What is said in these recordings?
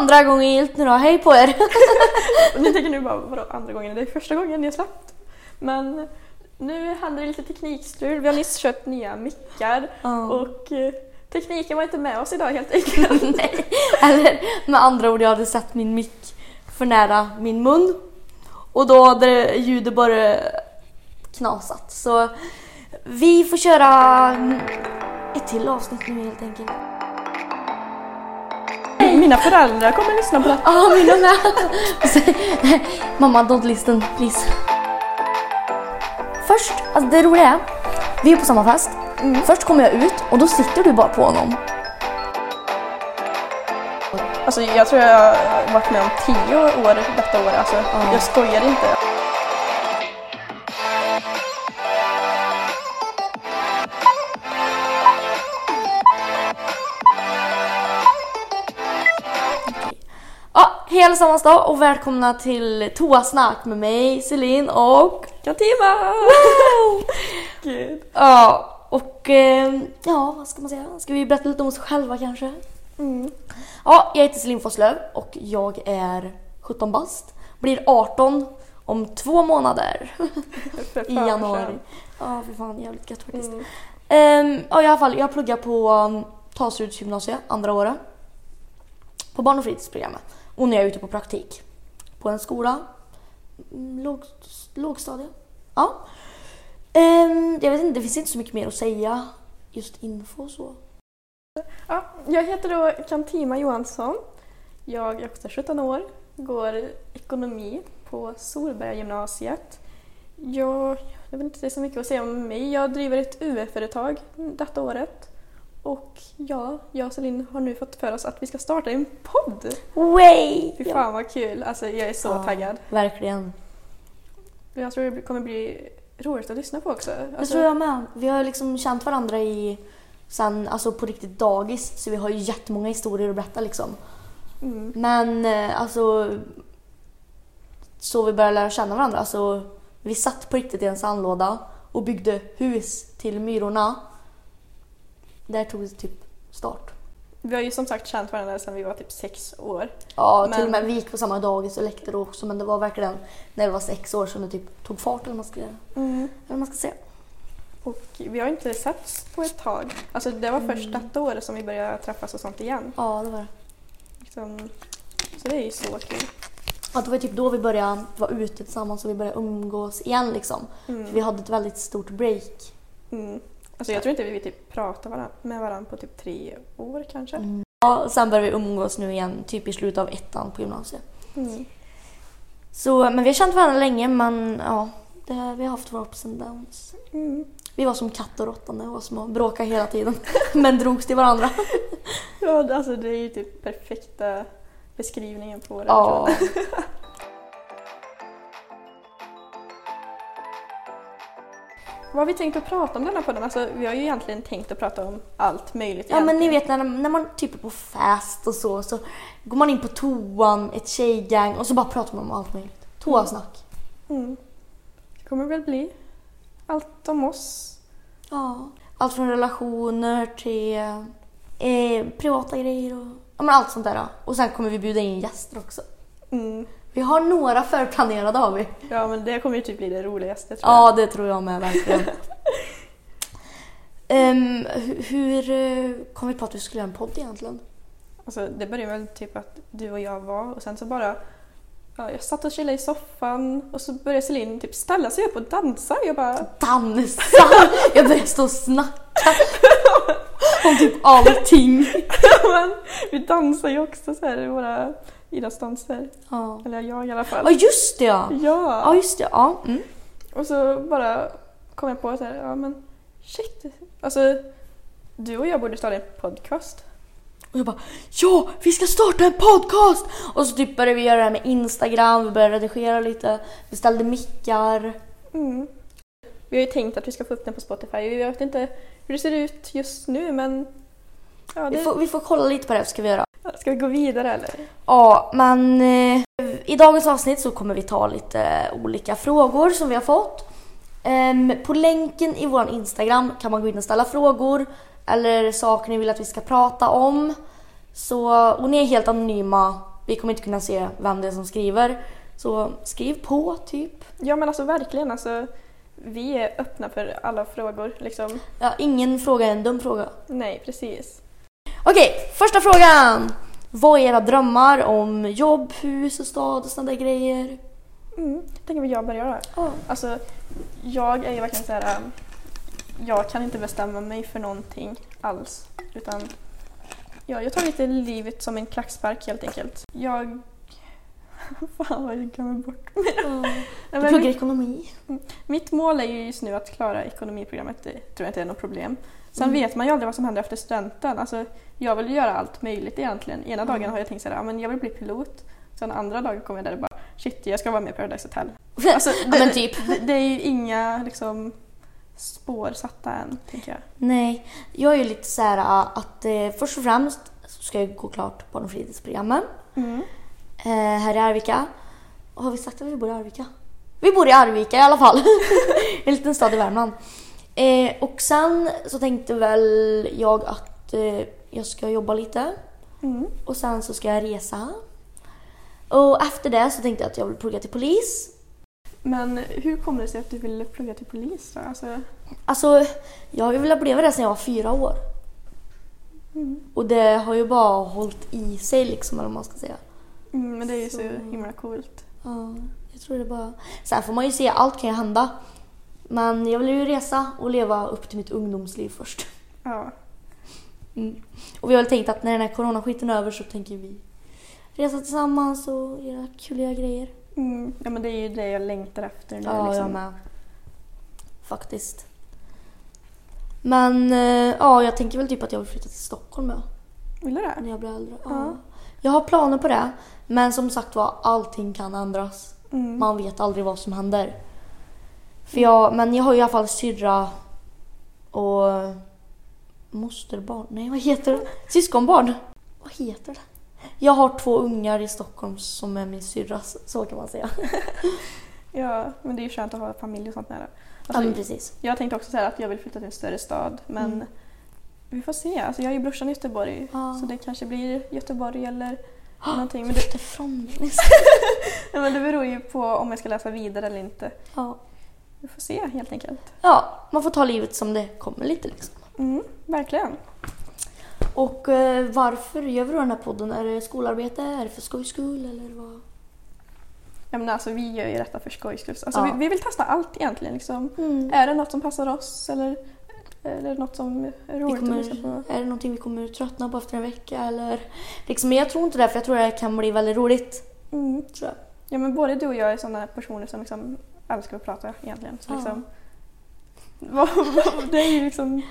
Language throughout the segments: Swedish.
andra gången gillt nu då, hej på er! Ni tänker nu bara, vadå andra gången? Det är första gången jag släppt. Men nu händer det lite teknikstrul. Vi har nyss köpt nya mickar Ja. och eh, tekniken var inte med oss idag helt enkelt. Nej. Eller med andra ord, jag hade sett min mick för nära min mun. Och då hade ljudet bara knasat. Så vi får köra ett till avsnitt nu helt enkelt. Mina föräldrar kommer lyssna på det. Ja, ah, mina med. Mamma, don't listen please. Först, alltså det roliga är, vi är på samma fest. Först kommer jag ut och då sitter du bara på honom. Alltså jag tror jag har varit med om tio år detta år. Alltså, Jag skojar inte. Hej allesammans då och välkomna till Toasnack med mig, Celine och Katima! Gud. Ja, och eh, ja, vad ska man säga? Ska vi berätta lite om oss själva kanske? Mm. Ja, jag heter Celine Fosslöv och jag är 17 bast. Blir 18 om två månader i januari. Ja, för fan jävligt gött faktiskt. Mm. Ehm, ja, i alla fall, jag pluggar på um, Taseruds gymnasium andra året. På barn och fritidsprogrammet. Och när jag är ute på praktik. På en skola. Mm, låg, lågstadie. Ja. Um, jag vet inte, det finns inte så mycket mer att säga. Just info och så. Ja, jag heter då Kantima Johansson. Jag är också 17 år, går ekonomi på Solberga gymnasiet. Jag, jag vet inte, det är så mycket att säga om mig. Jag driver ett UF-företag detta året. Och ja, jag och Celine har nu fått för oss att vi ska starta en podd. Way! Fy fan vad kul! Alltså jag är så Ja, taggad. Verkligen. Jag tror det kommer bli roligt att lyssna på också. Det Alltså, tror jag med. Vi har liksom känt varandra i sen, alltså på riktigt dagis. Så vi har ju jättemånga historier att berätta liksom. mm, Men eh, alltså så vi började lära känna varandra. Alltså, vi satt på riktigt i en sandlåda och byggde hus till myrorna. Där tog det typ start. vi har ju som sagt känt varandra sedan vi var typ sex år. Ja, Men- till och med vi gick på samma dagis och lekte då också men det var verkligen när vi var sex år som det typ tog fart eller man ska, eller vad man ska säga. Och vi har inte setts på ett tag. Alltså det var först detta året som vi började träffas och sånt igen. Ja, det var det. Liksom, så det är ju så kul. Ja, det var typ då vi började vara ute tillsammans och vi började umgås igen liksom. Mm. För vi hade ett väldigt stort break. Mm. Alltså jag tror inte vi typ pratar varann, med varandra på typ tre år kanske. Ja, och sen började vi umgås nu igen, typ i slutet av ettan på gymnasiet. Mm. Så, men vi har känt varandra länge men ja, det, vi har haft våra ups and downs. Mm. Vi var som katt och råtta när vi var små, bråkade hela tiden. men drogs till varandra. Ja, det- alltså det är ju typ perfekta beskrivningen på det. Ja. Vad har vi tänkt att prata om denna podden? Alltså vi har ju egentligen tänkt att prata om allt möjligt Ja men ni egentligen. vet när, när man typ är på fest och så, så går man in på toan, ett tjejgäng och så bara pratar man om allt möjligt. Toasnack. Mm. Det kommer väl bli allt om oss. Ja. Allt från relationer till eh, privata grejer och ja, men allt sånt där. Och sen kommer vi bjuda in gäster också. Mm. Vi har några förplanerade har vi. Ja men det kommer ju typ bli det roligaste tror jag. Ja, det tror jag med verkligen. Hu- hur eh, kom vi på att vi skulle göra en podd egentligen? Alltså, det började väl typ att du och jag var och sen så bara ja, jag satt och chillade i soffan och så började Celine typ ställa sig upp och dansa. Jag bara Dansa! Jag började stå och snacka om typ allting. men vi dansar ju också så här i våra idrottsdanser. Ja. Eller jag i alla fall. Ja, just det ja! Ja, Ja! just det. Ja. Mm. Och så bara kom jag på så här, ja men shit. Alltså du och jag borde starta en podcast. Och jag bara ja, vi ska starta en podcast! Och så typ började vi göra det här med Instagram, vi började redigera lite, beställde mickar. Mm. Vi har ju tänkt att vi ska få upp den på Spotify. Vi vet inte hur det ser ut just nu men ja, Vi det, får, vi får kolla lite på det ska vi göra. Ska vi gå vidare eller? Ja, men eh, i dagens avsnitt så kommer vi ta lite olika frågor som vi har fått. Ehm, på länken i vår Instagram kan man gå in och ställa frågor eller saker ni vill att vi ska prata om. Så, och ni är helt anonyma vi kommer inte kunna se vem det är som skriver. Så skriv på typ. Ja men alltså verkligen alltså. Vi är öppna för alla frågor liksom. Ja, ingen fråga är en dum fråga. Nej precis. Okej, första frågan. Vad är era drömmar om jobb, hus och stad och sådana där grejer? Mm. Tänker vi jag börjar då. Ja. Alltså jag är ju verkligen så här. ähm, Jag kan inte bestämma mig för någonting alls. Utan ja, jag tar lite livet som en klackspark helt enkelt. Jag... Fan vad jag glömmer bort mig. Nej, Du pluggar ekonomi. mitt mål är ju just nu att klara ekonomiprogrammet. Det tror jag inte är något problem. Sen Mm. vet man ju aldrig vad som händer efter studenten. Alltså, jag vill göra allt möjligt egentligen. Ena Mm. dagen har jag tänkt här, ja, jag vill bli pilot. Sen andra dagen kommer jag där och bara shit, jag ska vara med i Paradise Hotel. Alltså, ja, men typ. Det, det är ju inga liksom, spår satta än, tänker jag. Nej, jag är ju lite så här äh, att eh, först och främst så ska jag gå klart barn och fritidsprogrammen Mm. eh, här i Arvika. Och har vi sagt att vi bor i Arvika? Vi bor i Arvika i alla fall. en liten stad i Värmland. Eh, och sen så tänkte väl jag att eh, jag ska jobba lite Mm. och sen så ska jag resa. Och efter det så tänkte jag att jag vill plugga till polis. Men hur kommer det sig att du ville plugga till polis då? Alltså, Alltså, jag har ju velat bli det sedan jag var fyra år. mm. Och det har ju bara hållit i sig liksom, eller vad man ska säga. Mm, men det är ju så Så- himla coolt. Ja, jag tror det bara... Sen får man ju se, allt kan ju hända. Men jag vill ju resa och leva upp till mitt ungdomsliv först. Ja. Mm. Och vi har väl tänkt att när den här coronaskiten är över så tänker vi resa tillsammans och göra kuliga grejer. Mm. ja, men det är ju det jag längtar efter nu. Ja, liksom. jag med. Faktiskt. Men eh, ja, jag tänker väl typ att jag vill flytta till Stockholm ja, Vill du det? när jag blir äldre. Ja. Ja. Jag har planer på det, men som sagt var, allting kan ändras. Mm. Man vet aldrig vad som händer. För jag, men jag har ju i alla fall syrra och mosterbarn. Nej, vad heter det? Syskonbarn. Vad heter det? Jag har två ungar i Stockholm som är min syrras, så kan man säga. Ja, men det är ju skönt att ha familj och sånt nära. ja, Alltså, men precis. jag tänkte också säga att jag vill flytta till en större stad, men Mm. vi får se. Alltså, jag har ju brorsan i Göteborg, Ja. så det kanske blir Göteborg eller Ah, någonting. Men det, ifrån mig. nej, men det beror ju på om jag ska läsa vidare eller inte. Ja. Vi får se helt enkelt. ja, man får ta livet som det kommer lite liksom. Mm, verkligen. Och eh, varför gör vi då den här podden? Är det skolarbete? Är det för skojs skull eller vad? Ja, men alltså, vi gör ju detta för skojs skull. Alltså, Ja. vi, vi vill testa allt egentligen. Liksom. Mm. Är det något som passar oss eller, eller något som är roligt att lyssna kommer, på? är det någonting vi kommer tröttna på efter en vecka eller? Liksom, men jag tror inte det för jag tror det kan bli väldigt roligt. Mm. Ja, men både du och jag är sådana personer som liksom älskar att prata egentligen. Så liksom, det är ju liksom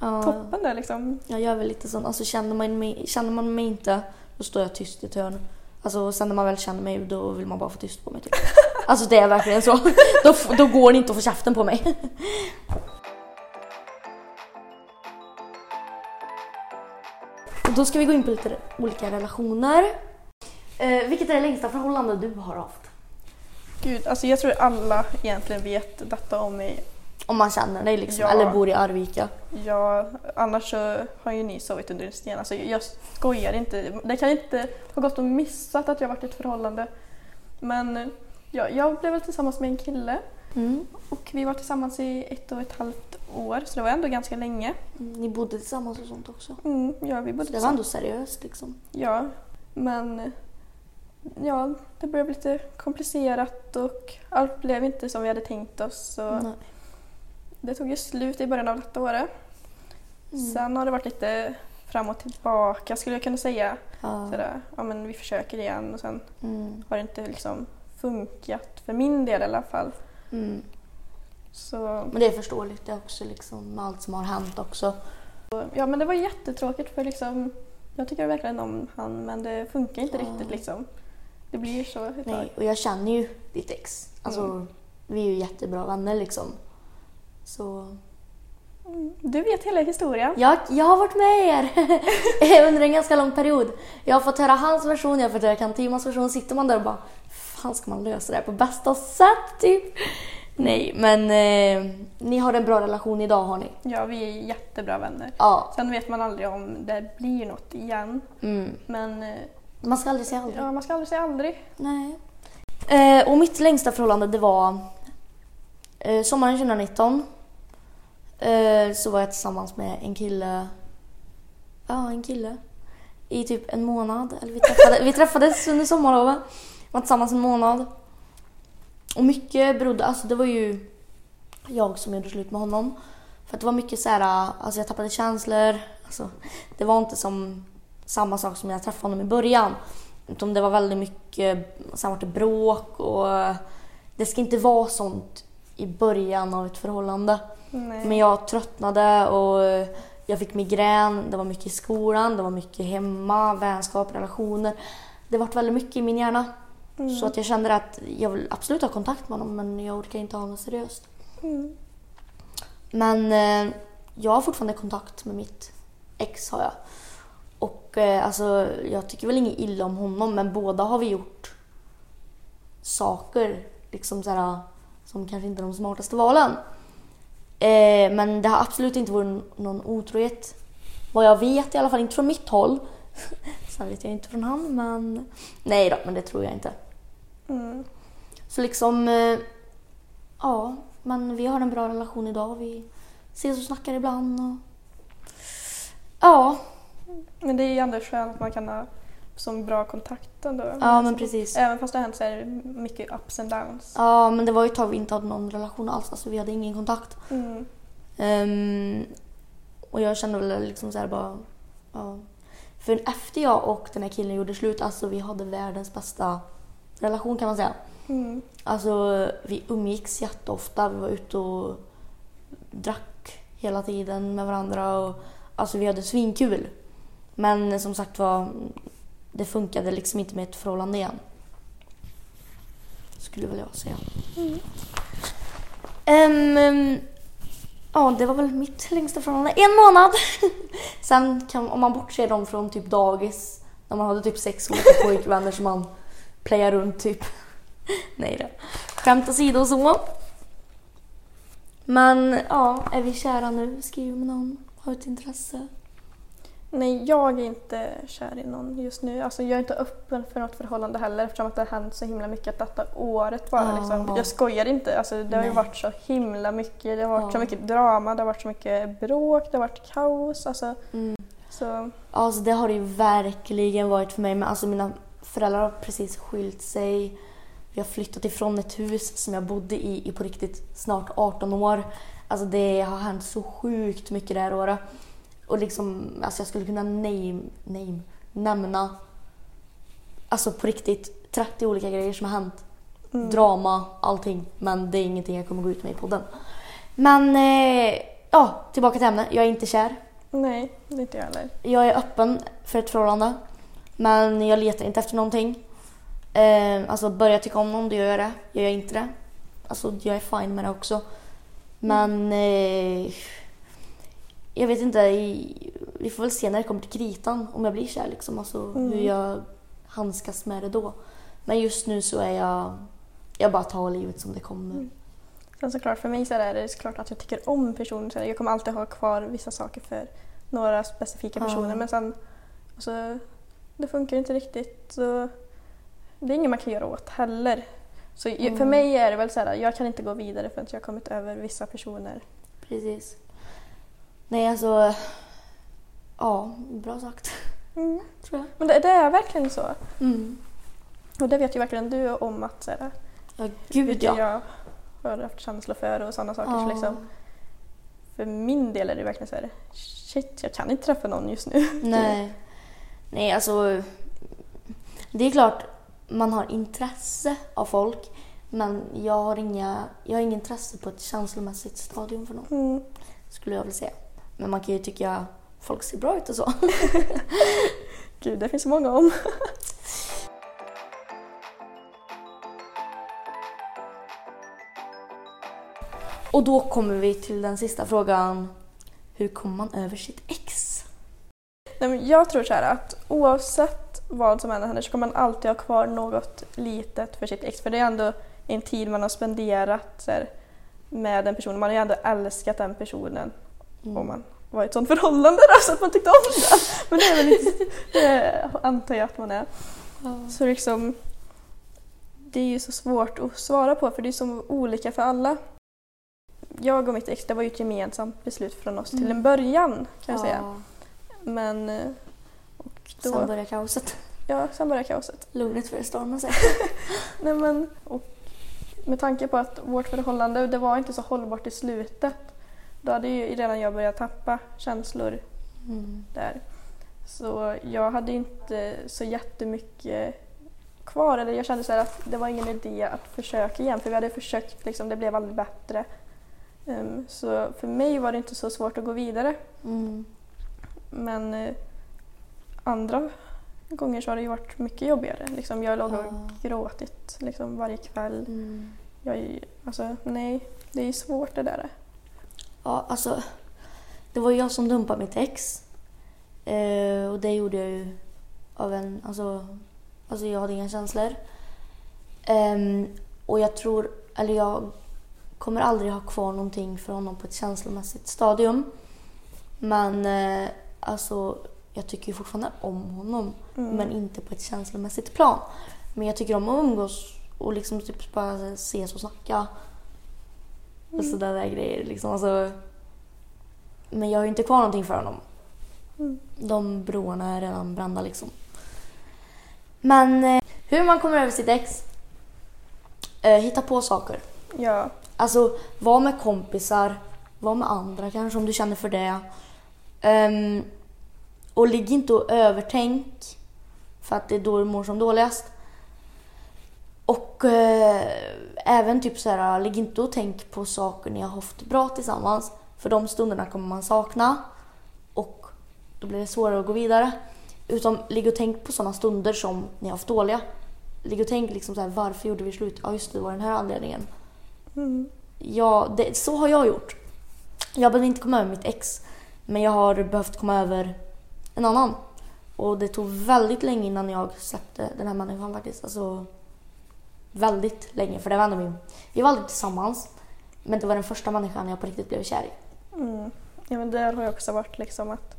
toppen där liksom. jag gör väl lite sånt. Alltså känner man, mig, känner man mig inte då står jag tyst i ett hörn. Alltså sen när man väl känner mig då vill man bara få tyst på mig typ. Alltså det är verkligen så. Då, då går det inte att få käften på mig. Då ska vi gå in på lite olika relationer. Eh, vilket är det längsta förhållande du har haft? Gud, alltså jag tror alla egentligen vet detta om mig. Om man känner dig liksom, Ja. eller bor i Arvika. Jag, annars så har ju ni sovit under en sten. Alltså jag skojar inte. Det kan inte ha gått och missat att jag varit i ett förhållande. Men ja, jag blev väl tillsammans med en kille Mm. och vi var tillsammans i ett och ett halvt år så det var ändå ganska länge. Ni bodde tillsammans och sånt också. Mm, ja, vi bodde Så det var ändå seriöst liksom. Ja, men ja, det blev lite komplicerat och allt blev inte som vi hade tänkt oss. Så Nej. det tog ju slut i början av detta året. Mm. Sen har det varit lite fram och tillbaka skulle jag kunna säga. Ja. Sådär, ja, men vi försöker igen och sen Mm. har det inte liksom funkat för min del i alla fall. Mm. Så Men det är förståeligt det också liksom med allt som har hänt också. ja, men det var jättetråkigt för liksom jag tycker verkligen om han men det funkar inte Ja. riktigt liksom. Det blir så ett tag. Nej, och jag känner ju ditt ex. Alltså, Mm. vi är ju jättebra vänner liksom. Så Du vet hela historien. jag, jag har varit med er under en ganska lång period. Jag har fått höra hans version, jag har fått höra Kantimas version. Sitter man där och bara, fan ska man lösa det här på bästa sätt typ? Nej, men eh, ni har en bra relation idag har ni. Ja, vi är jättebra vänner. Ja. Sen vet man aldrig om det blir något igen. Mm. Men eh, Man ska aldrig säga aldrig. Ja, man ska aldrig säga aldrig. Nej. Eh, och mitt längsta förhållande det var eh, sommaren 2019. Eh, så var jag tillsammans med en kille. Ja, en kille. I typ en månad. Eller vi, träffade, vi träffades under sommarlovet. Var tillsammans en månad. Och mycket berodde, alltså det var ju jag som gjorde slut med honom. För att det var mycket så här, alltså jag tappade känslor. Alltså, det var inte som samma sak som jag träffade honom i början. Utan det var väldigt mycket, sen var det bråk och det ska inte vara sånt i början av ett förhållande. Nej. Men jag tröttnade och jag fick migrän, det var mycket i skolan, det var mycket hemma, vänskap, relationer. Det var väldigt mycket i min hjärna. Mm. Så att jag kände att jag vill absolut ha kontakt med honom men jag orkar inte ha honom seriöst. Mm. Men eh, jag har fortfarande kontakt med mitt ex har jag. Och eh, alltså jag tycker väl inget illa om honom men båda har vi gjort saker liksom såhär, som kanske inte är de smartaste valen. Eh, men det har absolut inte varit någon otrohet. Vad jag vet i alla fall, inte från mitt håll. Sen vet jag inte från han men nej då, men det tror jag inte. Mm. Så liksom, eh, ja, men vi har en bra relation idag. Vi ses och snackar ibland och ja, Men det är ju ändå skönt att man kan ha som bra kontakt ändå. ja men precis. Även fast det har hänt så är det mycket ups and downs. Ja, men det var ju ett tag vi inte hade någon relation alls, alltså vi hade ingen kontakt. Mm. Ehm, och jag kände väl liksom så här bara, ja. För efter jag och den här killen gjorde slut, alltså vi hade världens bästa relation kan man säga. Mm. Alltså vi umgicks jätteofta, vi var ute och drack hela tiden med varandra och alltså vi hade svinkul. Men som sagt var, det funkade liksom inte med ett förhållande igen. Skulle väl jag säga. Mm. Ehm, ehm, ja, det var väl mitt längsta förhållande. En månad! Sen kan, om man bortser dem från typ dagis, när man hade typ sex olika pojkvänner som man playar runt typ. Nej då. Skämt åsido och så. Men ja, är vi kära nu? Skriver med någon? Har ett intresse? Nej, jag är inte kär i någon just nu. Alltså, jag är inte öppen för något förhållande heller eftersom att det har hänt så himla mycket detta året bara. Ja. Liksom. Jag skojar inte. Alltså, det har ju Nej. varit så himla mycket. Det har varit Ja. så mycket drama, det har varit så mycket bråk, det har varit kaos. Alltså, Mm. så, Alltså det har det ju verkligen varit för mig. Men alltså mina föräldrar har precis skilt sig. Vi har flyttat ifrån ett hus som jag bodde i i på riktigt snart 18 år. Alltså det har hänt så sjukt mycket det här året. Och liksom, alltså jag skulle kunna name, name, nämna alltså på riktigt 30 olika grejer som har hänt. mm. Drama, allting. Men det är ingenting jag kommer gå ut med i podden. Men eh, ja, tillbaka till ämnet. Jag är inte kär. Nej, det är inte jag heller. Jag är öppen för ett förhållande. Men jag letar inte efter någonting. Eh, alltså börjar jag tycka om någon, då gör jag det. Gör jag inte det, alltså jag är fine med det också. Men eh, jag vet inte, vi får väl se när det kommer till kritan om jag blir kär liksom. Alltså Mm. hur jag handskas med det då. Men just nu så är jag, jag bara tar livet som det kommer. Mm. Sen såklart för mig så är det såklart att jag tycker om personer. Så jag kommer alltid ha kvar vissa saker för några specifika Ja. personer men sen alltså, det funkar inte riktigt. Så det är inget man kan göra åt heller. Så ju- för Mm. mig är det väl så här, jag kan inte gå vidare förrän jag har kommit över vissa personer. Precis. Nej alltså, ja, bra sagt. Mm. Tror jag. Men det, det är verkligen så. Mm. Och det vet ju verkligen du om att så här, Ja, gud ja. jag har haft känslor för och sådana saker. Så Ja. liksom, för min del är det verkligen så här, shit jag kan inte träffa någon just nu. Nej. Nej, alltså. Det är klart man har intresse av folk. Men jag har, inga, jag har inget intresse på ett känslomässigt stadium för någon. Mm. Skulle jag vilja säga. Men man kan ju tycka folk ser bra ut och så. Gud, det finns så många om. Och då kommer vi till den sista frågan. Hur kommer man över sitt ex? Nej, men jag tror så här att oavsett vad som än händer så kommer man alltid ha kvar något litet för sitt ex. För det är ändå en tid man har spenderat här, med den personen. Man har ju ändå älskat den personen. Mm. Och man vara i ett sånt förhållande då, så att man tyckte om den. Men det är väl inte, det antar jag att man är. Så liksom, det är ju så svårt att svara på för det är så olika för alla. Jag och mitt ex, det var ju ett gemensamt beslut från oss till Mm. en början kan jag säga. Men eh, och då, Sen börjar kaoset. ja, sen började kaoset. Lugnet före stormen säger Nej, men, och med tanke på att vårt förhållande det var inte så hållbart i slutet. Då hade ju redan jag börjat tappa känslor mm. där. Så jag hade inte så jättemycket kvar. Eller jag kände så här att det var ingen idé att försöka igen för vi hade försökt, liksom, det blev aldrig bättre. Ehm, så för mig var det inte så svårt att gå vidare. Mm. Men eh, andra gånger så har det ju varit mycket jobbigare. Liksom, jag låg och gråtit liksom, varje kväll. Mm. Jag, alltså, nej, det är svårt det där. Ja, alltså. Det var jag som dumpade mitt ex. Eh, och det gjorde jag ju av en... Alltså, alltså jag hade inga känslor. Ehm, och jag tror... Eller jag kommer aldrig ha kvar någonting för honom på ett känslomässigt stadium. Men eh, alltså, jag tycker ju fortfarande om honom. Mm. Men inte på ett känslomässigt plan. Men jag tycker om att umgås och liksom typ bara ses och snacka. Och sådana där grejer. Liksom. Alltså, men jag har ju inte kvar någonting för honom. Mm. De broarna är redan brända liksom. Men eh, hur man kommer över sitt ex. Eh, hitta på saker. Ja, Alltså, var med kompisar. Var med andra kanske om du känner för det. Ehm, och ligg inte och övertänk. För att det är då du mår som dåligast. Och eh, även typ så här, ligg inte och tänk på saker ni har haft bra tillsammans. För de stunderna kommer man sakna. Och då blir det svårare att gå vidare. Utan ligg och tänk på sådana stunder som ni har haft dåliga. Ligg och tänk liksom så här, varför gjorde vi slut? Ja just det, det var den här anledningen. mm. Ja, det, så har jag gjort. Jag behövde inte komma över mitt ex, men jag har behövt komma över en annan. Och det tog väldigt länge innan jag släppte den här människan faktiskt. Alltså, väldigt länge, för det var ändå min... Vi var aldrig tillsammans, men det var den första människan jag på riktigt blev kär i. Mm. Ja, men där har jag också varit liksom att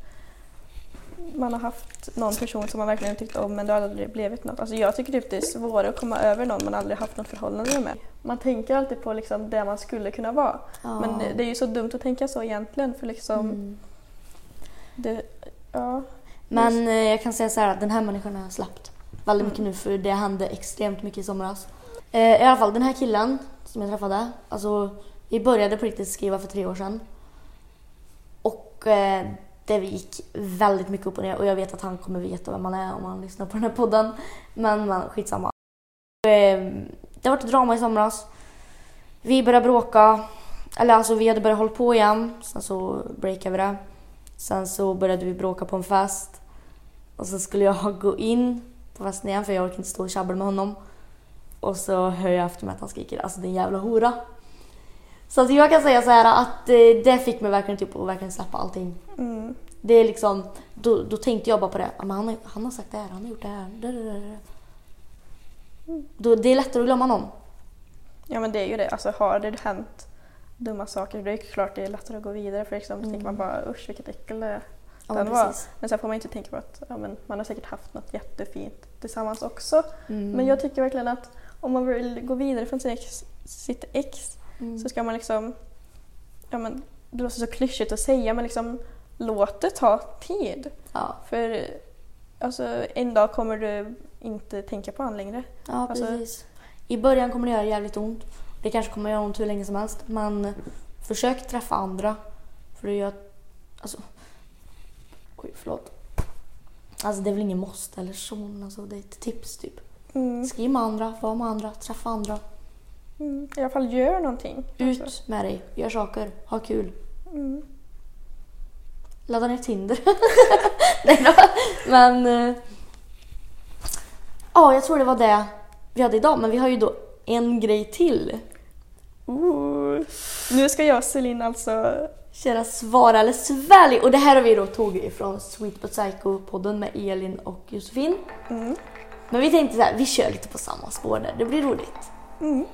man har haft någon person som man verkligen tyckt om men det har aldrig blivit något. Alltså jag tycker typ det är svårare att komma över någon man aldrig haft något förhållande med. Man tänker alltid på liksom det man skulle kunna vara. Ja. Men det, det är ju så dumt att tänka så egentligen för liksom Mm. det, ja. Men eh, jag kan säga så här att den här människan har jag släppt väldigt mycket nu för det hände extremt mycket i somras. Eh, I alla fall den här killen som jag träffade, alltså vi började på riktigt skriva för tre år sedan. Och eh, det gick väldigt mycket upp och ner och jag vet att han kommer veta vem man är om han lyssnar på den här podden. Men, men skitsamma. Eh, det var ett drama i somras. Vi började bråka. Eller alltså vi hade börjat hålla på igen. Sen så breakade vi det. Sen så började vi bråka på en fest. Och så skulle jag gå in på festen igen för jag orkade inte stå och tjabbla med honom. Och så hör jag efter mig att han skriker alltså din jävla hora. Så att jag kan säga så här att eh, det fick mig verkligen typ att verkligen släppa allting. Mm. Det är liksom, då, då tänkte jag bara på det. Men han, har- han har sagt det här, han har gjort det här. Då, det är lättare att glömma någon. ja men det är ju det. Alltså har det hänt dumma saker det är ju klart det är lättare att gå vidare för liksom, så tänker man bara usch vilket äckel det Ja, men var. Men sen får man inte tänka på att ja, men man har säkert haft något jättefint tillsammans också. Mm. Men jag tycker verkligen att om man vill gå vidare från sin ex, sitt ex Mm. så ska man liksom, ja men det låter så klyschigt att säga men liksom låt det ta tid. Ja, För alltså en dag kommer du inte tänka på honom längre. ja Alltså- precis. I början kommer det göra jävligt ont. Det kanske kommer göra ont hur länge som helst. Men försök träffa andra. För det gör... Alltså... Oj, förlåt. Alltså det är väl ingen måste eller så. men Alltså, det är ett tips typ. Mm. Skriv med andra, var med andra, träffa andra. Mm. I alla fall gör någonting. Ut Alltså. med dig, gör saker, ha kul. Mm. Ladda ner Tinder. Nej då. Men... eh, Ja, jag tror det var det vi hade idag. Men vi har ju då en grej till. Ooh. Nu ska jag och Celine alltså... Köra svara eller svälj. Och det här har vi då tagit ifrån Sweet But Psycho-podden med Elin och Josefin. Mm. Men vi tänkte så här, vi kör lite på samma spår där. Det blir roligt. Mm.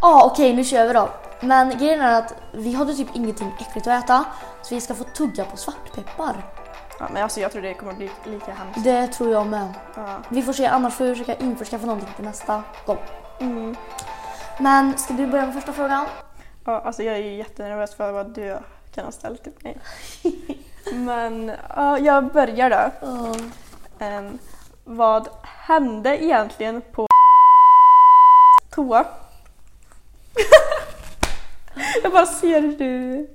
Ja, okej, nu kör vi då. Men grejen är att vi hade typ ingenting äckligt att äta så vi ska få tugga på svartpeppar. Ja, men alltså jag tror det kommer bli lika hemskt. Det tror jag med. Ja. Vi får se, annars får vi försöka införskaffa någonting till nästa gång. Mm. Men ska du börja med första frågan? Ja, alltså jag är ju jättenervös för vad du kan ha ställt till mig. Men ja, jag börjar då. Ehm, vad hände egentligen på toa? jag bara ser hur du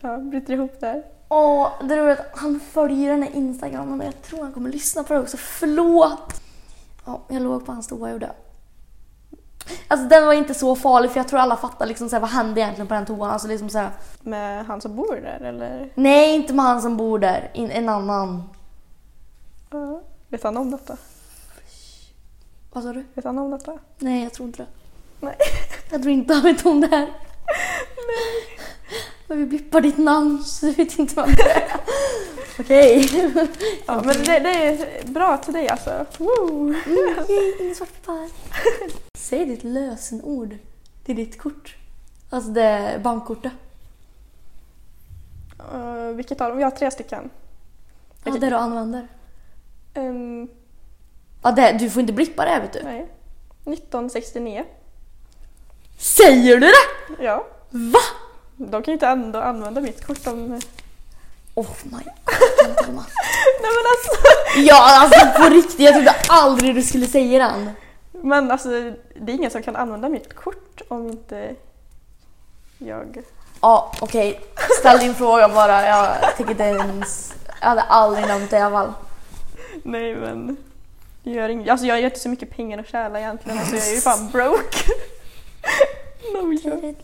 ja, bryter ihop där. Åh, det är roligt att han följer den här instagramen och jag tror han kommer lyssna på det också. Förlåt! Ja, jag låg på hans toa och gjorde. Alltså den var inte så farlig för jag tror alla fattar liksom så här, vad hände egentligen på den toan. Alltså liksom så här, Med han som bor där eller? nej inte med han som bor där, in, en annan. Ja. Vet han om detta? Vad sa du? Vet han om detta? Nej jag tror inte det. Nej. Jag tror inte han vet om det här. Men vi blippar ditt namn så du vet inte vad det är. Okej. Ja, men det, det är bra till dig alltså. Woo! Mm, yay, ingen svartpeppar. Säg ditt lösenord. Är ditt kort. Alltså det bankkortet. Uh, vilket av dem? Jag har tre stycken. Ja, Okej. det du använder. Ehm, Ja, det, du får inte blippa det vet du. nej. 1969. Säger du det? Ja. Va? De kan ju inte ändå använda mitt kort om... Oh my god. Nej men alltså! Ja alltså på riktigt, jag trodde aldrig du skulle säga den. Men alltså det är ingen som kan använda mitt kort om inte jag... Ja okej, ställ din fråga bara. Jag tycker inte ens... Jag hade aldrig nämnt det i alla fall. Nej men... Det gör inget. Alltså jag har inte så mycket pengar att tjäna egentligen. Alltså jag är ju fan broke. no, jag.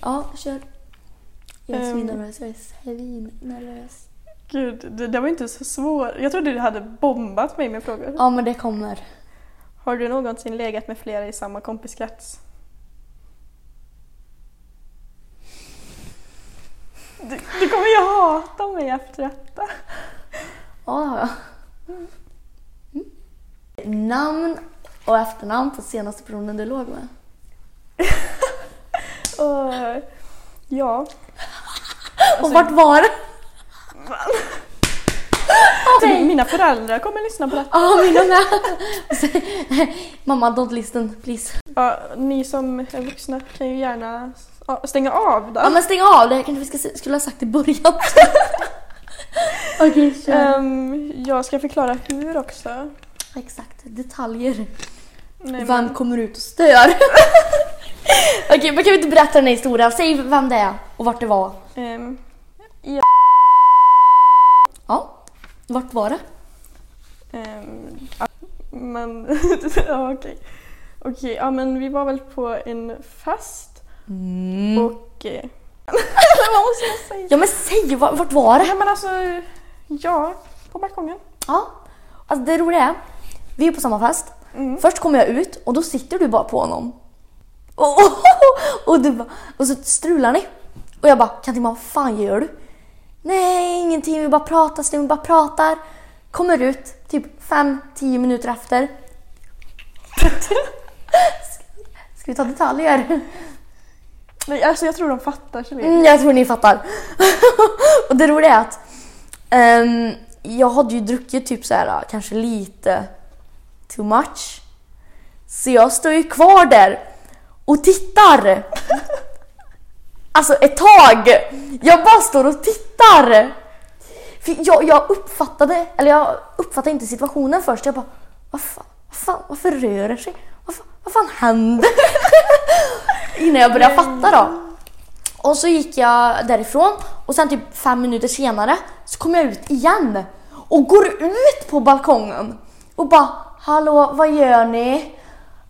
Ja, kör. Jag är Ehm. svinnervös, jag är svinnervös. Gud, det, det var inte så svårt. Jag trodde du hade bombat mig med frågor. Ja men det kommer. Har du någonsin legat med flera i samma kompiskrets? Du, du kommer ju hata mig efter detta. Ja, det har jag. Mm. Namn och efternamn på senaste personen du låg med. Och, ja. och vart var det? Typ, mina föräldrar kommer lyssna på detta. Ja, mina med. Mamma, don't listen please. Ja, ni som är vuxna kan ju gärna stänga av då. Ja men stäng av det, kanske vi ska, skulle ha sagt i början. Okej, kör. Ehm, jag ska förklara hur också. Exakt, detaljer. Nej, Vem men, kommer ut och stör? Okej, men kan vi inte berätta den här historien? Säg vem det är och vart det var. ehm, Ja, vart var det? ja, men, ja, okej. Okej, ja men vi var väl på en fest Mm. och... Eh, vad måste jag säga? Ja men säg, vart, vart var det? Nej men alltså, ja, på balkongen. Ja, alltså det roliga är, vi är på samma fest. Mm. Först kommer jag ut och då sitter du bara på honom. Och, och, och, du bara, och så strular ni. Och jag bara, Kantima vad fan gör du? Nej, ingenting, vi bara pratar, Sten, vi bara pratar. Kommer ut typ 5-10 minuter efter. Ska vi ta detaljer? Nej, alltså jag tror de fattar Mm, jag tror ni fattar. och det roliga är att ehm, jag hade ju druckit typ så här kanske lite too much. Så jag står ju kvar där och tittar. Alltså ett tag. Jag bara står och tittar. För jag, jag uppfattade, eller jag uppfattade inte situationen först. Jag bara, vad fan, vad fan varför rör det sig? Vad fan, vad fan händer? Innan jag började fatta då. Och så gick jag därifrån och sen typ fem minuter senare så kom jag ut igen och går ut på balkongen och bara Hallå, vad gör ni?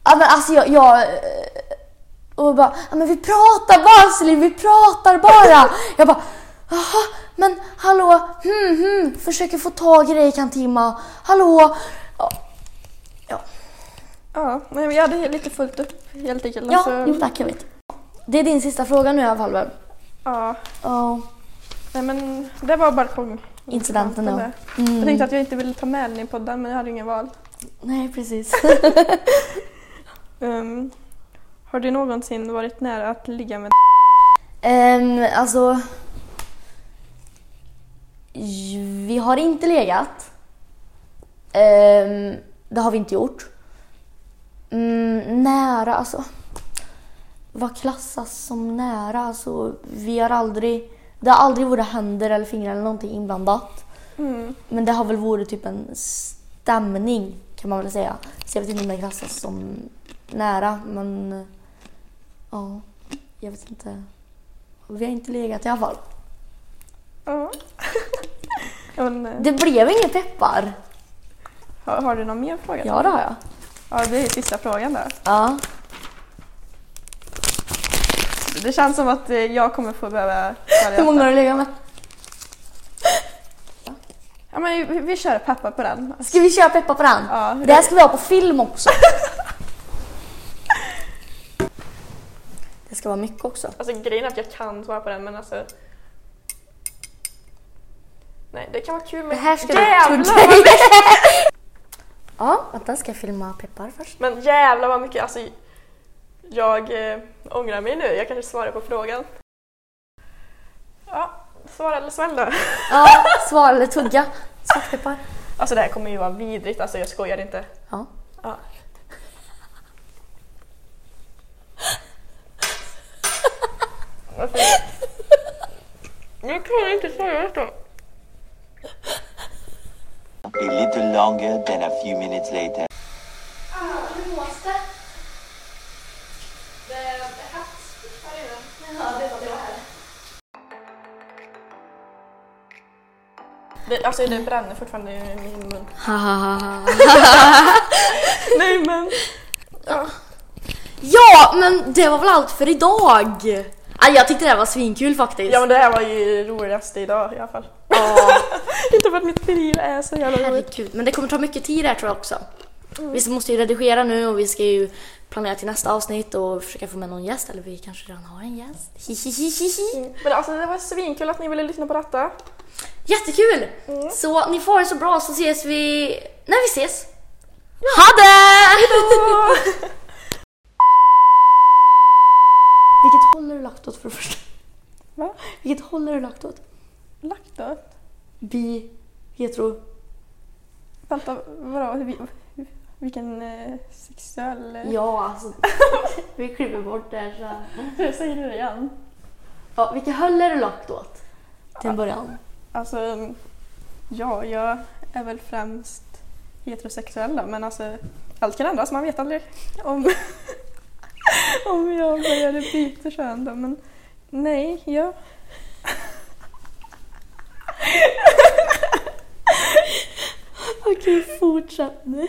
Alltså jag, jag och bara, ja men vi pratar bara Celine, vi pratar bara. Jag bara, jaha, men hallå, hmm, hmm, försöker få tag i dig Kantima. Hallå. Ja, Ja, men jag hade lite fullt upp helt enkelt. ja Alltså, jo tack jag vet. Det är din sista fråga nu i alla fall väl? ja, Ja, nej men det var balkong. incidenten då. Mm. Jag tänkte att jag inte ville ta med den i podden men jag hade ingen val. Nej precis. Ehm, Har du någonsin varit nära att ligga med Um, alltså... Vi har inte legat. Ehm, det har vi inte gjort. Mm, nära, alltså. Vad klassas som nära? Alltså, vi har aldrig... Det har aldrig varit händer eller fingrar eller någonting inblandat. Mm. Men det har väl varit typ en stämning kan man väl säga. Så jag vet inte om det klassas som nära men ja, jag vet inte. Vi har inte legat i alla fall. Ja. Men, eh, Det blev ingen peppar. har, har du någon mer fråga? Ja det har jag. Ja, det är sista frågan där. Ja. Det känns som att eh, jag kommer få behöva Hur många har du legat med? Ja, men vi, vi kör peppar på den. Ska vi köra peppar på den? Ja, Det här ska vi ha på film också. ska vara mycket också. Alltså grejen är att jag kan svara på den men alltså... Nej, det kan vara kul Det men här ska jävlar du vad mycket, Ja, vänta ska jag filma peppar först? Men jävlar vad mycket, alltså... Jag eh, ångrar mig nu, jag kanske svarar på frågan. Ja, svara eller svälj då. Ja, svara eller tugga. Svartpeppar. Alltså det här kommer ju vara vidrigt, alltså jag skojar inte. Ja. Ja. Varför? Jag detta. A little longer than a few minutes later. Det? Alltså det bränner fortfarande i min mun. Nej men! Ja. Ja, men det var väl allt för idag. Aj, jag tyckte det här var svinkul faktiskt. ja men det här var ju roligaste idag i alla fall. Ja, inte för att mitt liv är så jävla roligt. herregud. Men det kommer ta mycket tid här tror jag också. Vi måste ju redigera nu och vi ska ju planera till nästa avsnitt och försöka få med någon gäst. Eller vi kanske redan har en gäst. Hihihihi. Men alltså det var svinkul att ni ville lyssna på detta. Jättekul! Så ni får ha det så bra så ses vi när vi ses. Ha det! Vilket håll är du lagt åt för det första? Va? Vilket håll är du lagt åt? Laktot? Bi, hetero, Vänta, vadå? Vi- Vilken eh, sexuell... eh, Ja, alltså. vi klipper bort det här så. Jag säger det igen. Ja, vilka höll är du lagt åt? Till en början. Alltså, ja, jag är väl främst heterosexuell då, men alltså allt kan ändras, man vet aldrig om, om jag började byta kön då, men nej, jag... Okej, fortsätt nu.